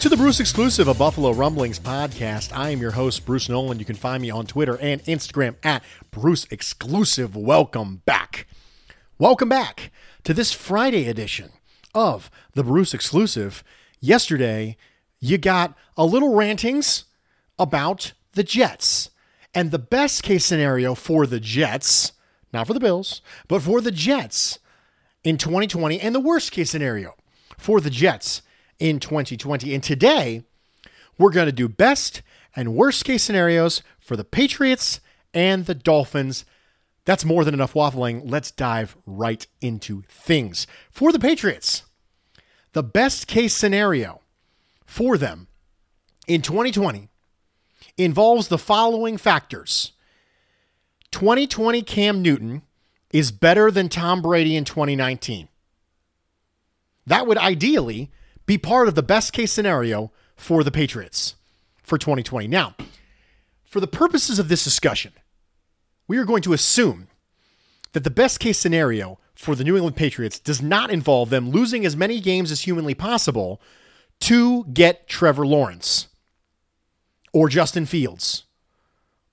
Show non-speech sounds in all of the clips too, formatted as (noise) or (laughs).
to the Bruce Exclusive, a Buffalo Rumblings podcast. I am your host, Bruce Nolan. You can find me on Twitter and Instagram at Bruce Exclusive. Welcome back. Welcome back to this Friday edition of the Bruce Exclusive. Yesterday, you got a little rantings about the Jets. And the best case scenario for the Jets, not for the Bills, but for the Jets in 2020 and the worst case scenario for the Jets in 2020. And today, we're going to do best and worst case scenarios for the Patriots and the Dolphins. That's more than enough waffling. Let's dive right into things. For the Patriots, the best case scenario for them in 2020 involves the following factors 2020 Cam Newton is better than Tom Brady in 2019. That would ideally be part of the best case scenario for the Patriots for 2020. Now, for the purposes of this discussion, we are going to assume that the best case scenario for the New England Patriots does not involve them losing as many games as humanly possible to get Trevor Lawrence or Justin Fields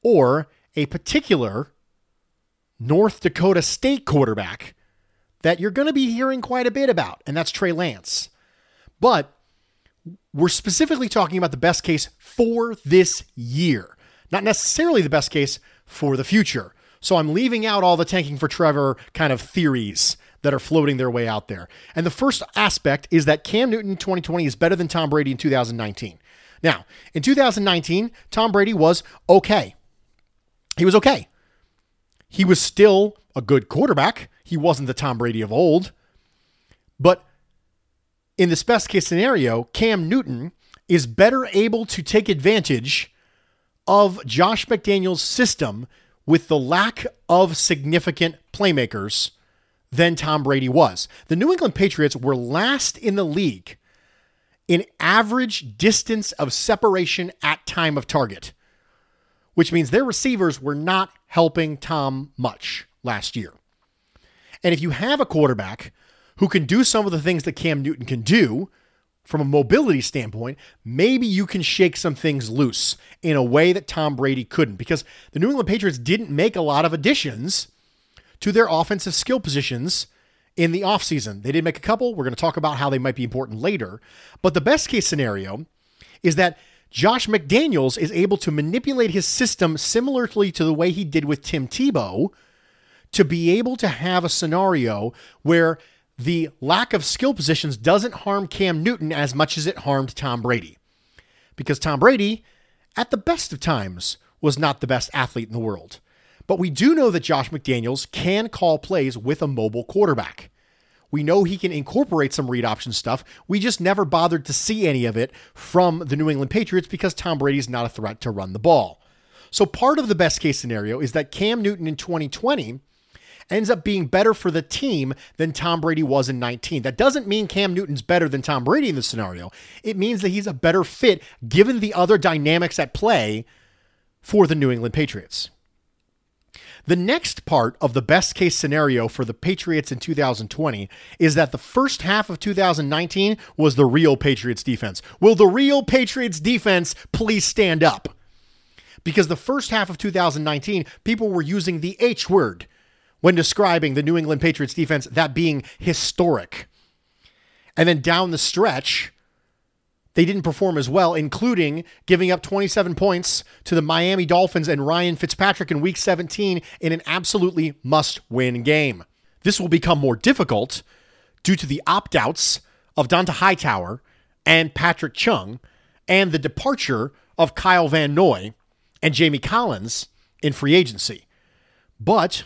or a particular North Dakota State quarterback that you're going to be hearing quite a bit about, and that's Trey Lance. But we're specifically talking about the best case for this year, not necessarily the best case for the future. So I'm leaving out all the tanking for Trevor kind of theories that are floating their way out there. And the first aspect is that Cam Newton in 2020 is better than Tom Brady in 2019. Now, in 2019, Tom Brady was okay. He was okay. He was still a good quarterback. He wasn't the Tom Brady of old. But in this best case scenario, Cam Newton is better able to take advantage of Josh McDaniels' system with the lack of significant playmakers than Tom Brady was. The New England Patriots were last in the league in average distance of separation at time of target, which means their receivers were not helping Tom much last year. And if you have a quarterback who can do some of the things that Cam Newton can do from a mobility standpoint, maybe you can shake some things loose in a way that Tom Brady couldn't because the New England Patriots didn't make a lot of additions to their offensive skill positions in the offseason. They did make a couple. We're going to talk about how they might be important later. But the best case scenario is that Josh McDaniels is able to manipulate his system similarly to the way he did with Tim Tebow to be able to have a scenario where the lack of skill positions doesn't harm Cam Newton as much as it harmed Tom Brady. Because Tom Brady, at the best of times, was not the best athlete in the world. But we do know that Josh McDaniels can call plays with a mobile quarterback. We know he can incorporate some read option stuff. We just never bothered to see any of it from the New England Patriots because Tom Brady's not a threat to run the ball. So part of the best case scenario is that Cam Newton in 2020 ends up being better for the team than Tom Brady was in 19. That doesn't mean Cam Newton's better than Tom Brady in this scenario. It means that he's a better fit given the other dynamics at play for the New England Patriots. The next part of the best case scenario for the Patriots in 2020 is that the first half of 2019 was the real Patriots defense. Will the real Patriots defense please stand up? Because the first half of 2019, people were using the H word when describing the New England Patriots defense, that being historic. And then down the stretch, they didn't perform as well, including giving up 27 points to the Miami Dolphins and Ryan Fitzpatrick in week 17 in an absolutely must win game. This will become more difficult due to the opt outs of Dont'a Hightower and Patrick Chung and the departure of Kyle Van Noy and Jamie Collins in free agency. But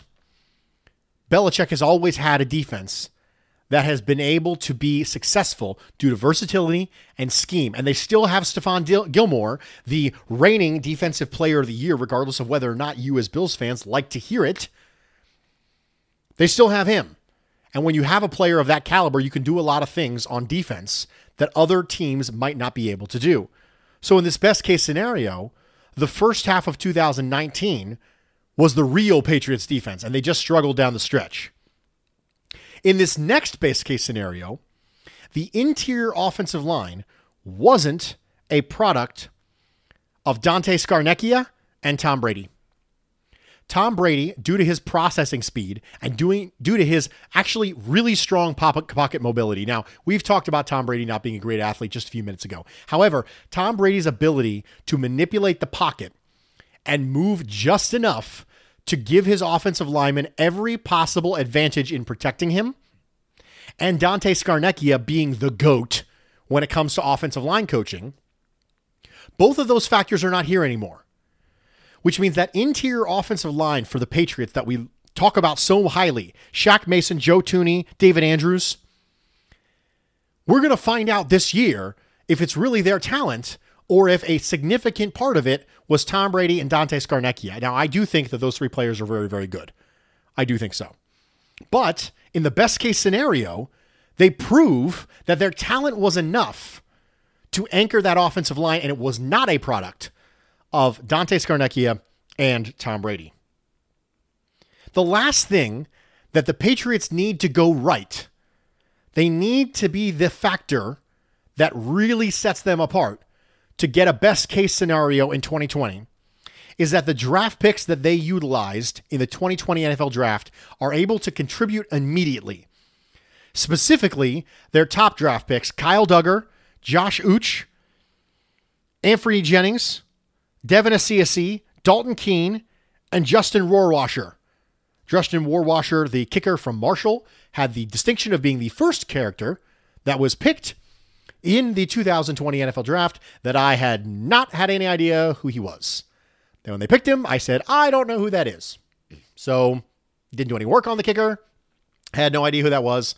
Belichick has always had a defense that has been able to be successful due to versatility and scheme. And they still have Stephon Dil- Gilmore, the reigning defensive player of the year, regardless of whether or not you, as Bills fans, like to hear it. They still have him. And when you have a player of that caliber, you can do a lot of things on defense that other teams might not be able to do. So, in this best case scenario, the first half of 2019 was the real Patriots defense, and they just struggled down the stretch. In this next base case scenario, the interior offensive line wasn't a product of Dante Scarnecchia and Tom Brady. Tom Brady, due to his processing speed and doing due to his actually really strong pocket, mobility. Now, we've talked about Tom Brady not being a great athlete just a few minutes ago. However, Tom Brady's ability to manipulate the pocket and move just enough to give his offensive lineman every possible advantage in protecting him, and Dante Scarnecchia being the GOAT when it comes to offensive line coaching, both of those factors are not here anymore. Which means that interior offensive line for the Patriots that we talk about so highly Shaq Mason, Joe Thuney, David Andrews we're going to find out this year if it's really their talent or if a significant part of it was Tom Brady and Dante Scarnecchia. Now, I do think that those three players are very, very good. I do think so. But in the best case scenario, they prove that their talent was enough to anchor that offensive line, and it was not a product of Dante Scarnecchia and Tom Brady. The last thing that the Patriots need to go right, they need to be the factor that really sets them apart to get a best case scenario in 2020 is that the draft picks that they utilized in the 2020 NFL draft are able to contribute immediately. Specifically, their top draft picks Kyle Dugger, Josh Uche, Anfernee Jennings, Devin Asiasi, Dalton Keene, and Justin Rohrwasser. Justin Rohrwasser, the kicker from Marshall, had the distinction of being the first character that was picked in the 2020 NFL draft that I had not had any idea who he was. Then when they picked him, I said, I don't know who that is. So didn't do any work on the kicker. Had no idea who that was.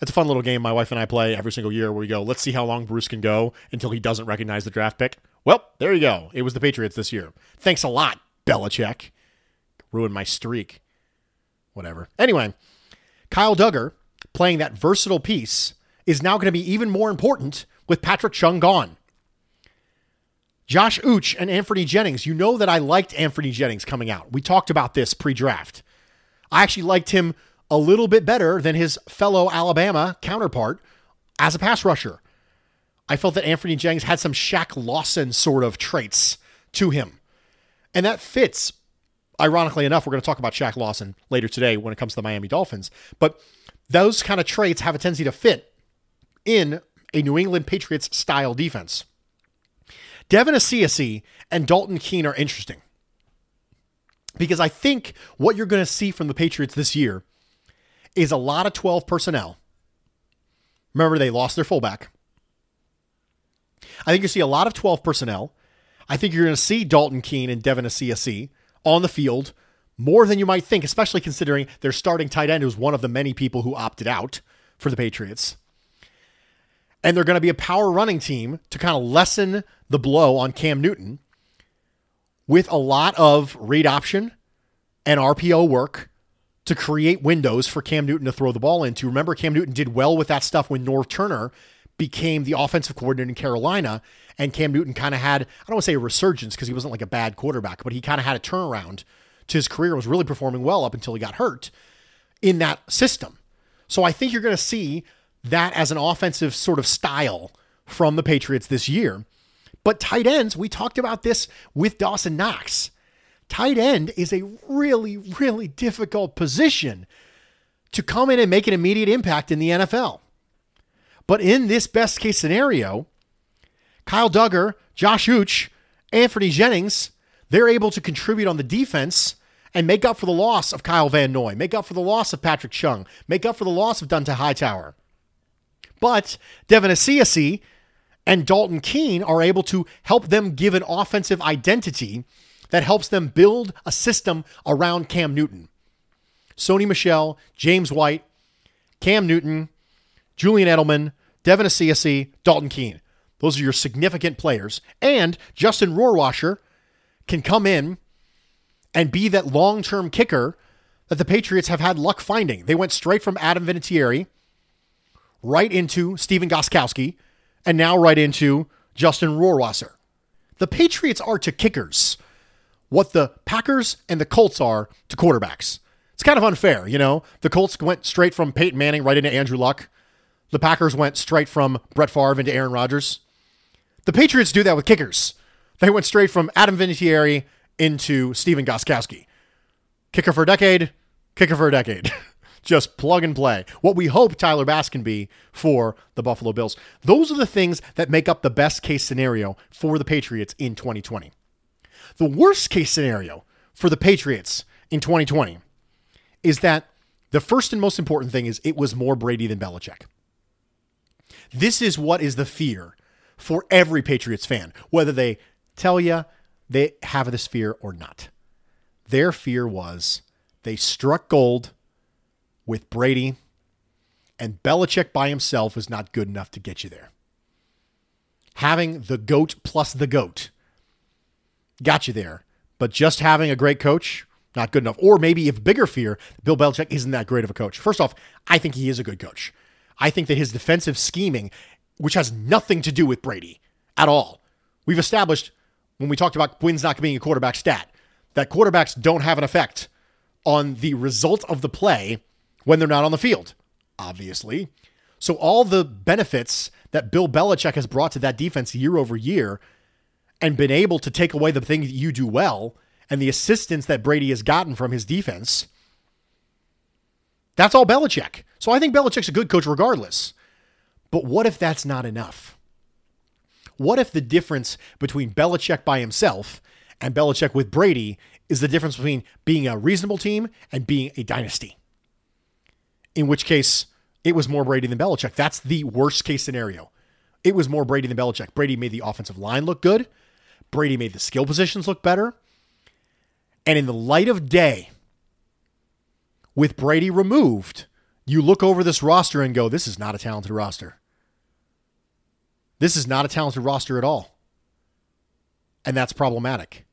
It's a fun little game my wife and I play every single year where we go, let's see how long Bruce can go until he doesn't recognize the draft pick. Well, there you go. It was the Patriots this year. Thanks a lot, Belichick. Ruined my streak. Whatever. Anyway, Kyle Dugger playing that versatile piece is now going to be even more important with Patrick Chung gone. Josh Uche and Anfernee Jennings, you know that I liked Anfernee Jennings coming out. We talked about this pre draft. I actually liked him a little bit better than his fellow Alabama counterpart as a pass rusher. I felt that Anfernee Jennings had some Shaq Lawson sort of traits to him. And that fits. Ironically enough, we're going to talk about Shaq Lawson later today when it comes to the Miami Dolphins. But those kind of traits have a tendency to fit in a New England Patriots style defense. Devin Asiasi and Dalton Keene are interesting because I think what you're going to see from the Patriots this year is a lot of 12 personnel. Remember, they lost their fullback. I think you see a lot of 12 personnel. I think you're going to see Dalton Keene and Devin Asiasi on the field more than you might think, especially considering their starting tight end was one of the many people who opted out for the Patriots. And they're going to be a power running team to kind of lessen the blow on Cam Newton with a lot of read option and RPO work to create windows for Cam Newton to throw the ball into. Remember, Cam Newton did well with that stuff when Norv Turner became the offensive coordinator in Carolina. And Cam Newton kind of had, I don't want to say a resurgence because he wasn't like a bad quarterback, but he kind of had a turnaround to his career, was really performing well up until he got hurt in that system. So I think you're going to see that as an offensive sort of style from the Patriots this year. But tight ends, we talked about this with Dawson Knox. Tight end is a really, really difficult position to come in and make an immediate impact in the NFL. But in this best case scenario, Kyle Dugger, Josh Uche, Anthony Jennings, they're able to contribute on the defense and make up for the loss of Kyle Van Noy, make up for the loss of Patrick Chung, make up for the loss of Dont'a Hightower. But Devin Asiasi and Dalton Keene are able to help them give an offensive identity that helps them build a system around Cam Newton. Sony Michel, James White, Cam Newton, Julian Edelman, Devin Asiasi, Dalton Keene. Those are your significant players. And Justin Rohrwasser can come in and be that long term kicker that the Patriots have had luck finding. They went straight from Adam Vinatieri right into Stephen Gostkowski and now right into Justin Rohrwasser. The Patriots are to kickers what the Packers and the Colts are to quarterbacks. It's kind of unfair, you know? The Colts went straight from Peyton Manning right into Andrew Luck. The Packers went straight from Brett Favre into Aaron Rodgers. The Patriots do that with kickers. They went straight from Adam Vinatieri into Stephen Gostkowski. Kicker for a decade, kicker for a decade. (laughs) Just plug and play. What we hope Tyler Bass can be for the Buffalo Bills. Those are the things that make up the best case scenario for the Patriots in 2020. The worst case scenario for the Patriots in 2020 is that the first and most important thing is it was more Brady than Belichick. This is what is the fear for every Patriots fan, whether they tell you they have this fear or not. Their fear was they struck gold with Brady, and Belichick by himself was not good enough to get you there. Having the GOAT plus the GOAT got you there, but just having a great coach, not good enough. Or maybe if bigger fear, Bill Belichick isn't that great of a coach. First off, I think he is a good coach. I think that his defensive scheming, which has nothing to do with Brady at all, we've established when we talked about wins not being a quarterback stat that quarterbacks don't have an effect on the result of the play when they're not on the field, obviously. So all the benefits that Bill Belichick has brought to that defense year over year and been able to take away the thing that you do well and the assistance that Brady has gotten from his defense, that's all Belichick. So I think Belichick's a good coach regardless. But what if that's not enough? What if the difference between Belichick by himself and Belichick with Brady is the difference between being a reasonable team and being a dynasty? In which case, it was more Brady than Belichick. That's the worst case scenario. It was more Brady than Belichick. Brady made the offensive line look good. Brady made the skill positions look better. And in the light of day, with Brady removed, you look over this roster and go, this is not a talented roster. This is not a talented roster at all. And that's problematic.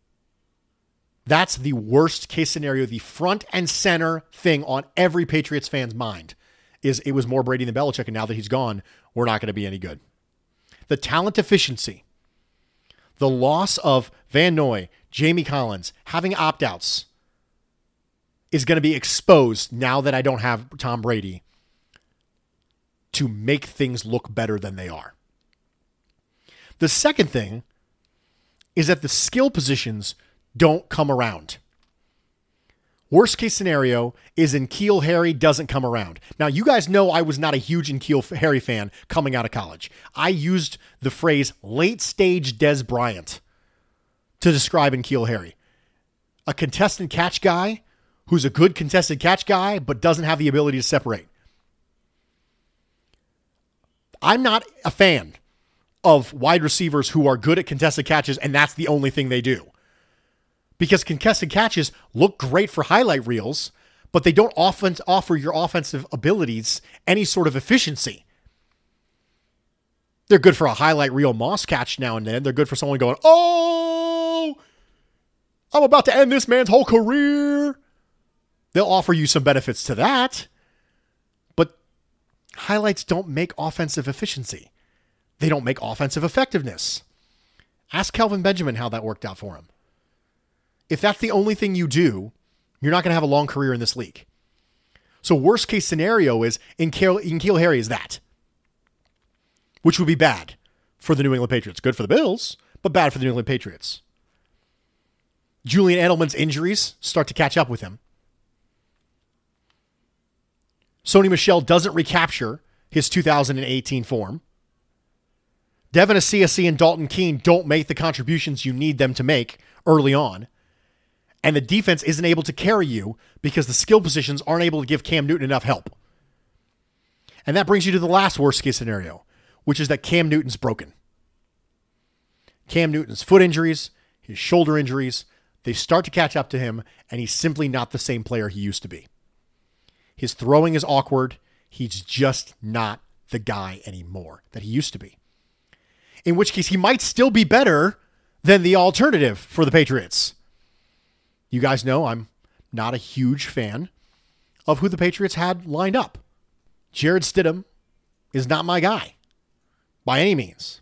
That's the worst case scenario, the front and center thing on every Patriots fan's mind is it was more Brady than Belichick, and now that he's gone, we're not going to be any good. The talent efficiency, the loss of Van Noy, Jamie Collins, having opt outs is going to be exposed now that I don't have Tom Brady to make things look better than they are. The second thing is that the skill positions don't come around. Worst case scenario is N'Keal Harry doesn't come around. Now, you guys know I was not a huge N'Keal Harry fan coming out of college. I used the phrase late stage Dez Bryant to describe N'Keal Harry. A contested catch guy who's a good contested catch guy, but doesn't have the ability to separate. I'm not a fan of wide receivers who are good at contested catches, and that's the only thing they do. Because contested catches look great for highlight reels, but they don't often offer your offensive abilities any sort of efficiency. They're good for a highlight reel moss catch now and then. They're good for someone going, oh, I'm about to end this man's whole career. They'll offer you some benefits to that, but highlights don't make offensive efficiency. They don't make offensive effectiveness. Ask Kelvin Benjamin how that worked out for him. If that's the only thing you do, you're not going to have a long career in this league. So, worst case scenario is in N'Keal Harry is that, which would be bad for the New England Patriots. Good for the Bills, but bad for the New England Patriots. Julian Edelman's injuries start to catch up with him. Sony Michel doesn't recapture his 2018 form. Devin Asiasi and Dalton Keene don't make the contributions you need them to make early on. And the defense isn't able to carry you because the skill positions aren't able to give Cam Newton enough help. And that brings you to the last worst case scenario, which is that Cam Newton's broken. Cam Newton's foot injuries, his shoulder injuries, they start to catch up to him, and he's simply not the same player he used to be. His throwing is awkward. He's just not the guy anymore that he used to be. In which case, he might still be better than the alternative for the Patriots. You guys know I'm not a huge fan of who the Patriots had lined up. Jarrett Stidham is not my guy by any means.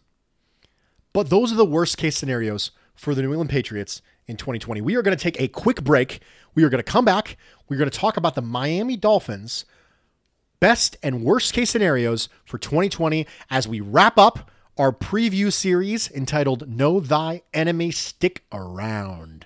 But those are the worst case scenarios for the New England Patriots in 2020. We are going to take a quick break. We are going to come back. We're going to talk about the Miami Dolphins best and worst case scenarios for 2020 as we wrap up our preview series entitled Know Thy Enemy Stick Around.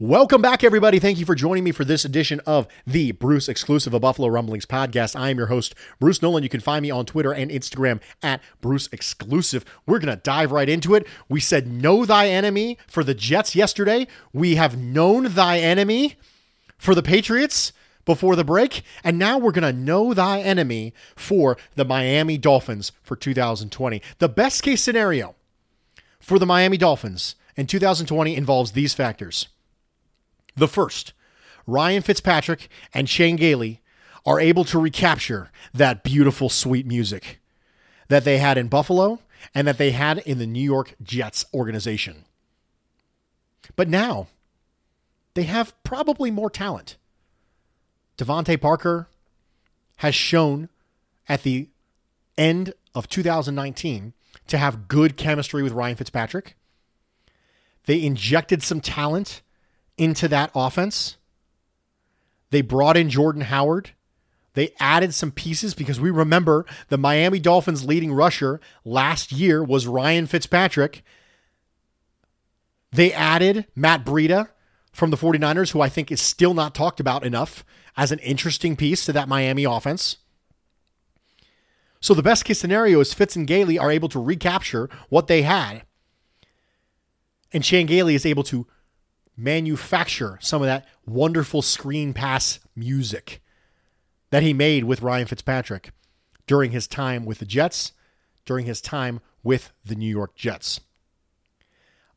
Welcome back, everybody. Thank you for joining me for this edition of the Bruce exclusive of Buffalo Rumblings podcast. I am your host, Bruce Nolan. You can find me on Twitter and Instagram at Bruce Exclusive. We're going to dive right into it. We said, Know thy enemy for the Jets yesterday. We have known thy enemy for the Patriots before the break. And now we're going to know thy enemy for the Miami Dolphins for 2020. The best case scenario for the Miami Dolphins in 2020 involves these factors. The first, Ryan Fitzpatrick and Chan Gailey are able to recapture that beautiful, sweet music that they had in Buffalo and that they had in the New York Jets organization. But now they have probably more talent. DeVante Parker has shown at the end of 2019 to have good chemistry with Ryan Fitzpatrick. They injected some talent into that offense. They brought in Jordan Howard. They added some pieces because we remember the Miami Dolphins leading rusher last year was Ryan Fitzpatrick. They added Matt Breida from the 49ers, who I think is still not talked about enough as an interesting piece to that Miami offense. So the best case scenario is Fitz and Gailey are able to recapture what they had. And Shane Gailey is able to manufacture some of that wonderful screen pass music that he made with Ryan Fitzpatrick during his time with the Jets, during his time with the New York Jets.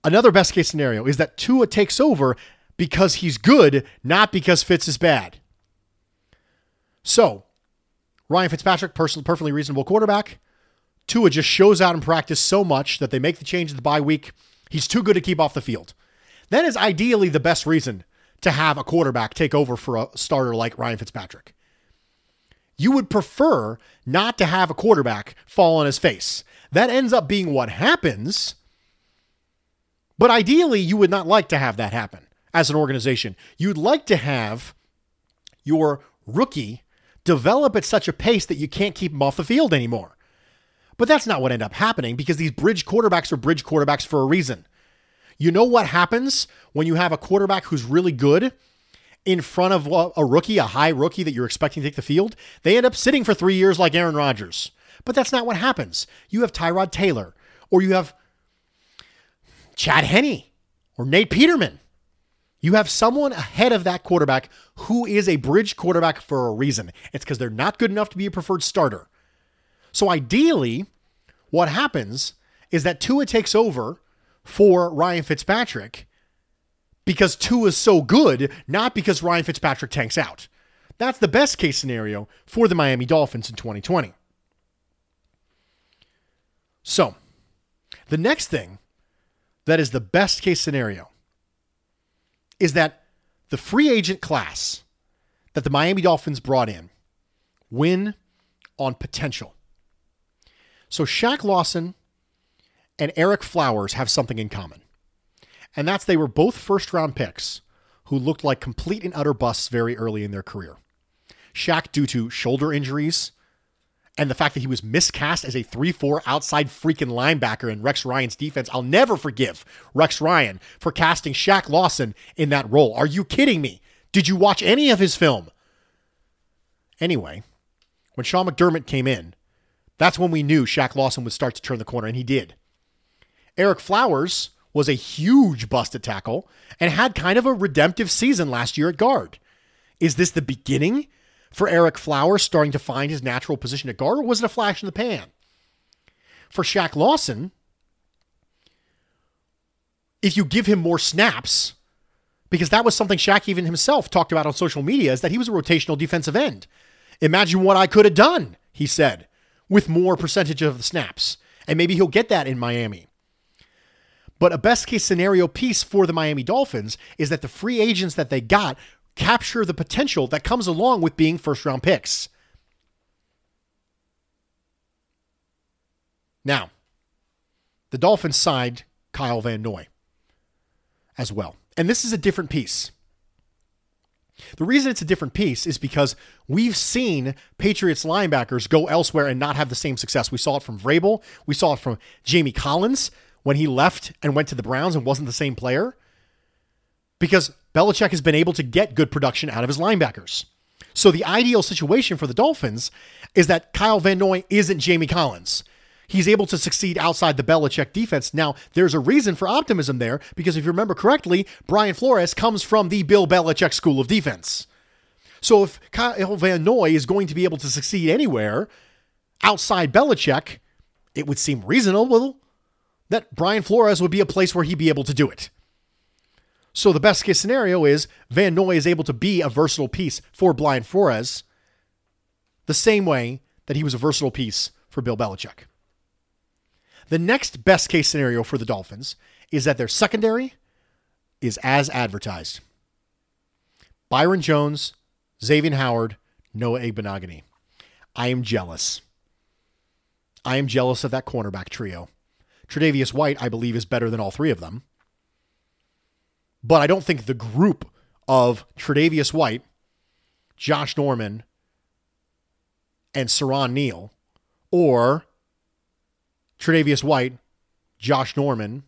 Another best case scenario is that Tua takes over because he's good, not because Fitz is bad. So, Ryan Fitzpatrick, perfectly reasonable quarterback. Tua just shows out in practice so much that they make the change at the bye week. He's too good to keep off the field. That is ideally the best reason to have a quarterback take over for a starter like Ryan Fitzpatrick. You would prefer not to have a quarterback fall on his face. That ends up being what happens. But ideally, you would not like to have that happen as an organization. You'd like to have your rookie develop at such a pace that you can't keep him off the field anymore. But that's not what ended up happening because these bridge quarterbacks are bridge quarterbacks for a reason. You know what happens when you have a quarterback who's really good in front of a rookie, a high rookie that you're expecting to take the field? They end up sitting for three years like Aaron Rodgers. But that's not what happens. You have Tyrod Taylor, or you have Chad Henne, or Nate Peterman. You have someone ahead of that quarterback who is a bridge quarterback for a reason. It's because they're not good enough to be a preferred starter. So ideally, what happens is that Tua takes over for Ryan Fitzpatrick because Tua is so good, not because Ryan Fitzpatrick tanks out. That's the best case scenario for the Miami Dolphins in 2020. So, the next thing that is the best case scenario is that the free agent class that the Miami Dolphins brought in win on potential. So Shaq Lawson and Ereck Flowers have something in common. And that's they were both first round picks who looked like complete and utter busts very early in their career. Shaq due to shoulder injuries and the fact that he was miscast as a 3-4 outside freaking linebacker in Rex Ryan's defense. I'll never forgive Rex Ryan for casting Shaq Lawson in that role. Are you kidding me? Did you watch any of his film? Anyway, when Sean McDermott came in, that's when we knew Shaq Lawson would start to turn the corner, and he did. Ereck Flowers was a huge bust busted tackle and had kind of a redemptive season last year at guard. Is this the beginning for Ereck Flowers starting to find his natural position at guard, or was it a flash in the pan? For Shaq Lawson, if you give him more snaps, because that was something Shaq even himself talked about on social media, is that he was a rotational defensive end. Imagine what I could have done, he said, with more percentage of the snaps. And maybe he'll get that in Miami. But a best case scenario piece for the Miami Dolphins is that the free agents that they got capture the potential that comes along with being first round picks. Now, the Dolphins signed Kyle Van Noy as well. And this is a different piece. The reason it's a different piece is because we've seen Patriots linebackers go elsewhere and not have the same success. We saw it from Vrabel. We saw it from Jamie Collins when he left and went to the Browns and wasn't the same player. Because Belichick has been able to get good production out of his linebackers. So the ideal situation for the Dolphins is that Kyle Van Noy isn't Jamie Collins he's able to succeed outside the Belichick defense. Now, there's a reason for optimism there because if you remember correctly, Brian Flores comes from the Bill Belichick School of Defense. So if Kyle Van Noy is going to be able to succeed anywhere outside Belichick, it would seem reasonable that Brian Flores would be a place where he'd be able to do it. So the best case scenario is Van Noy is able to be a versatile piece for Brian Flores the same way that he was a versatile piece for Bill Belichick. The next best case scenario for the Dolphins is that their secondary is as advertised. Byron Jones, Xavier Howard, Noah Igbinoghene. I am jealous. I am jealous of that cornerback trio. Tre'Davious White, I believe, is better than all three of them. But I don't think the group of Tre'Davious White, Josh Norman, and Siran Neal, or Tre'Davious White, Josh Norman,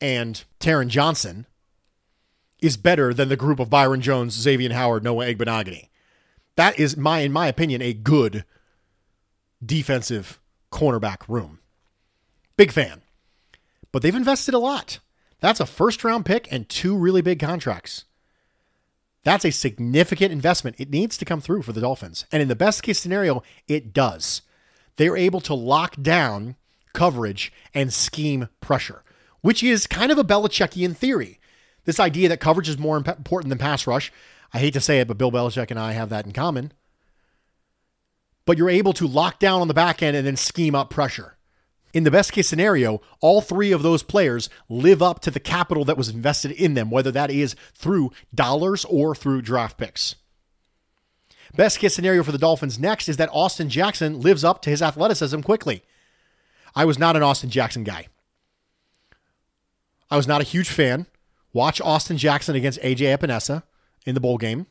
and Taron Johnson is better than the group of Byron Jones, Xavier Howard, Noah Igbinoghene. That is my, in my opinion, a good defensive cornerback room. Big fan. But they've invested a lot. That's a first round pick and two really big contracts. That's a significant investment. It needs to come through for the Dolphins. And in the best case scenario, it does. They're able to lock down coverage and scheme pressure, which is kind of a Belichickian theory. This idea that coverage is more important than pass rush. I hate to say it, but Bill Belichick and I have that in common. But you're able to lock down on the back end and then scheme up pressure. In the best case scenario, all three of those players live up to the capital that was invested in them, whether that is through dollars or through draft picks. Best case scenario for the Dolphins next is that Austin Jackson lives up to his athleticism quickly. I was not an Austin Jackson guy. I was not a huge fan. Watch Austin Jackson against AJ Epenesa in the bowl game.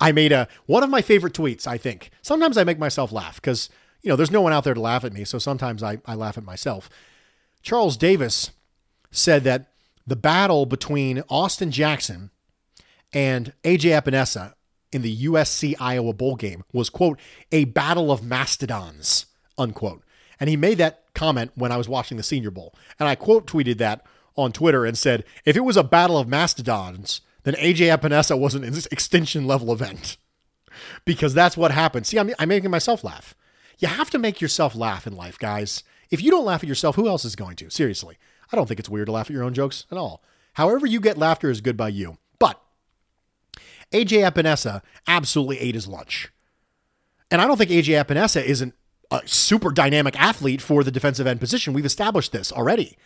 I made a one of my favorite tweets, I think. Sometimes I make myself laugh because, you know, there's no one out there to laugh at me, so sometimes I, I laugh at myself. Charles Davis said that the battle between Austin Jackson and AJ Epenesa in the USC Iowa bowl game was, quote, a battle of mastodons, unquote. And he made that comment when I was watching the Senior Bowl. And I quote tweeted that on Twitter and said, if it was a battle of mastodons, then AJ Epenesa was an extinction level event. (laughs) Because that's what happened. See, I'm, I'm making myself laugh. You have to make yourself laugh in life, guys. If you don't laugh at yourself, who else is going to? Seriously. I don't think it's weird to laugh at your own jokes at all. However, you get laughter is good by you. But AJ Epenesa absolutely ate his lunch. And I don't think AJ Epenesa isn't a super dynamic athlete for the defensive end position. We've established this already.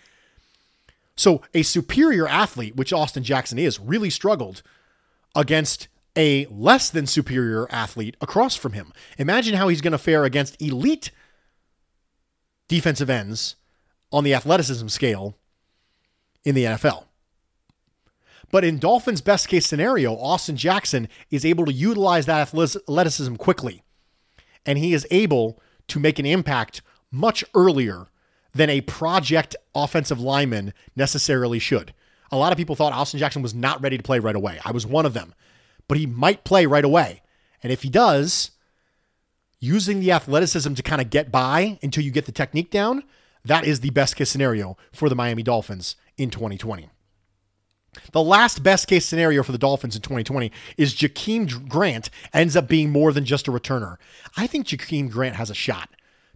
So a superior athlete, which Austin Jackson is, really struggled against a less than superior athlete across from him. Imagine how he's going to fare against elite defensive ends on the athleticism scale in the NFL. But in Dolphins' best case scenario, Austin Jackson is able to utilize that athleticism quickly. And he is able to make an impact much earlier than a project offensive lineman necessarily should. A lot of people thought Austin Jackson was not ready to play right away. I was one of them, but he might play right away. And if he does, using the athleticism to kind of get by until you get the technique down, that is the best case scenario for the Miami Dolphins in 2020. The last best case scenario for the Dolphins in 2020 is Jakeem Grant ends up being more than just a returner. I think Jakeem Grant has a shot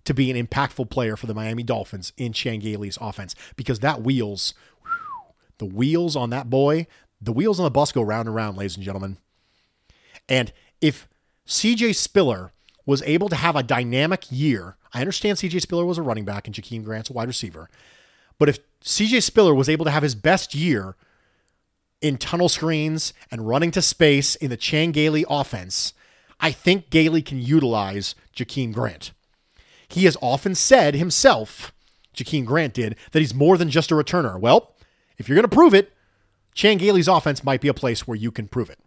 to be an impactful player for the Miami Dolphins in Chan Gailey's offense because that wheels, whew, the wheels on that boy, the wheels on the bus go round and round, ladies and gentlemen. And if CJ Spiller was able to have a dynamic year, I understand CJ Spiller was a running back and Jakeem Grant's a wide receiver, but if CJ Spiller was able to have his best year in tunnel screens and running to space in the Chan Gailey offense, I think Gailey can utilize Jakeem Grant. He has often said himself, Jakeem Grant did, that he's more than just a returner. Well, if you're going to prove it, Chan Gailey's offense might be a place where you can prove it.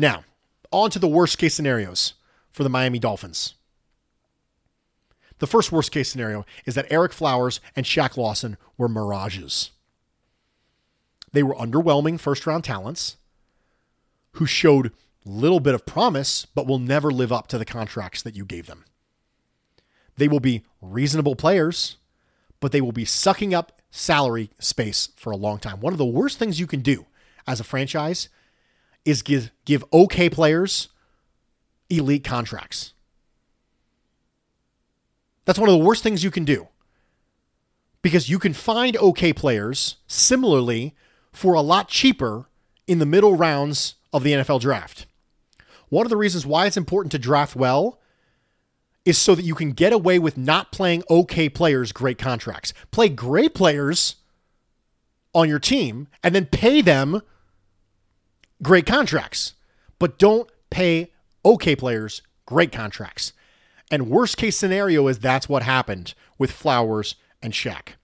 Now, on to the worst case scenarios for the Miami Dolphins. The first worst case scenario is that Ereck Flowers and Shaq Lawson were mirages. They were underwhelming first round talents who showed a little bit of promise but will never live up to the contracts that you gave them. They will be reasonable players, but they will be sucking up salary space for a long time. One of the worst things you can do as a franchise is give give okay players elite contracts. That's one of the worst things you can do. Because you can find okay players similarly for a lot cheaper in the middle rounds of the NFL draft. One of the reasons why it's important to draft well is so that you can get away with not playing okay players great contracts. Play great players on your team and then pay them great contracts, but don't pay okay players great contracts. And worst case scenario is that's what happened with Flowers and Shaq.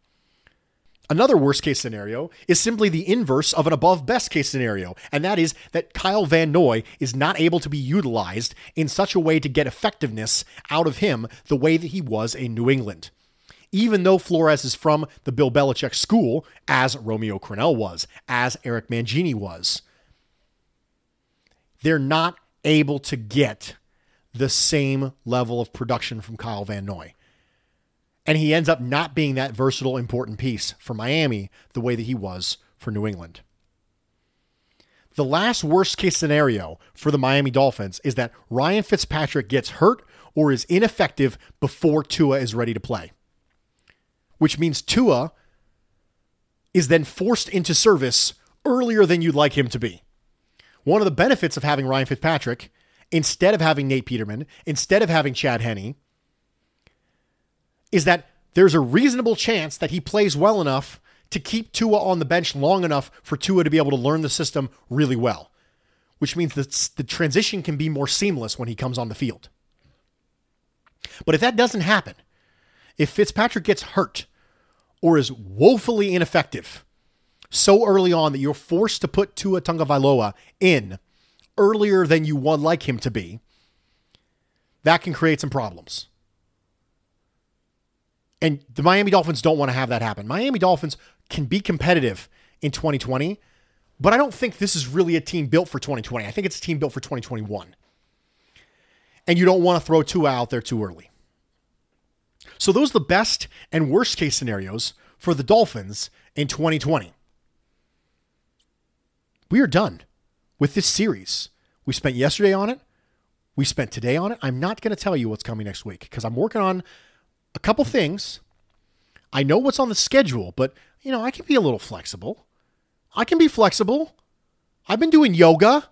Another worst case scenario is simply the inverse of an above best case scenario, and that is that Kyle Van Noy is not able to be utilized in such a way to get effectiveness out of him the way that he was in New England. Even though Flores is from the Bill Belichick school, as Romeo Crennel was, as Eric Mangini was, they're not able to get the same level of production from Kyle Van Noy. And he ends up not being that versatile, important piece for Miami the way that he was for New England. The last worst case scenario for the Miami Dolphins is that Ryan Fitzpatrick gets hurt or is ineffective before Tua is ready to play, which means Tua is then forced into service earlier than you'd like him to be. One of the benefits of having Ryan Fitzpatrick instead of having Nate Peterman, instead of having Chad Henne, is that there's a reasonable chance that he plays well enough to keep Tua on the bench long enough for Tua to be able to learn the system really well, which means that the transition can be more seamless when he comes on the field. But if that doesn't happen, if Fitzpatrick gets hurt or is woefully ineffective so early on that you're forced to put Tua Tagovailoa in earlier than you would like him to be, that can create some problems. And the Miami Dolphins don't want to have that happen. Miami Dolphins can be competitive in 2020, but I don't think this is really a team built for 2020. I think it's a team built for 2021. And you don't want to throw Tua out there too early. So those are the best and worst case scenarios for the Dolphins in 2020. We are done with this series. We spent yesterday on it. We spent today on it. I'm not going to tell you what's coming next week because I'm working on a couple things. I know what's on the schedule, but you know, I can be a little flexible. I can be flexible. I've been doing yoga.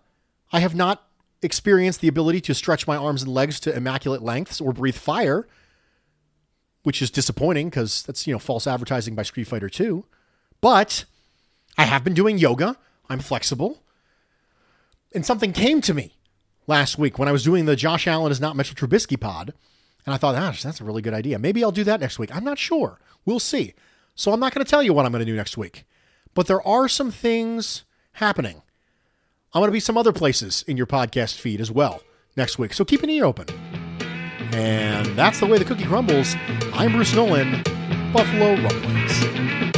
I have not experienced the ability to stretch my arms and legs to immaculate lengths or breathe fire, which is disappointing because that's, you know, false advertising by Street Fighter 2. But I have been doing yoga. I'm flexible. And something came to me last week when I was doing the Josh Allen is not Mitchell Trubisky pod. And I thought, gosh, that's a really good idea. Maybe I'll do that next week. I'm not sure. We'll see. So I'm not going to tell you what I'm going to do next week. But there are some things happening. I'm going to be some other places in your podcast feed as well next week. So keep an ear open. And that's the way the cookie crumbles. I'm Bruce Nolan, Buffalo Rumblings.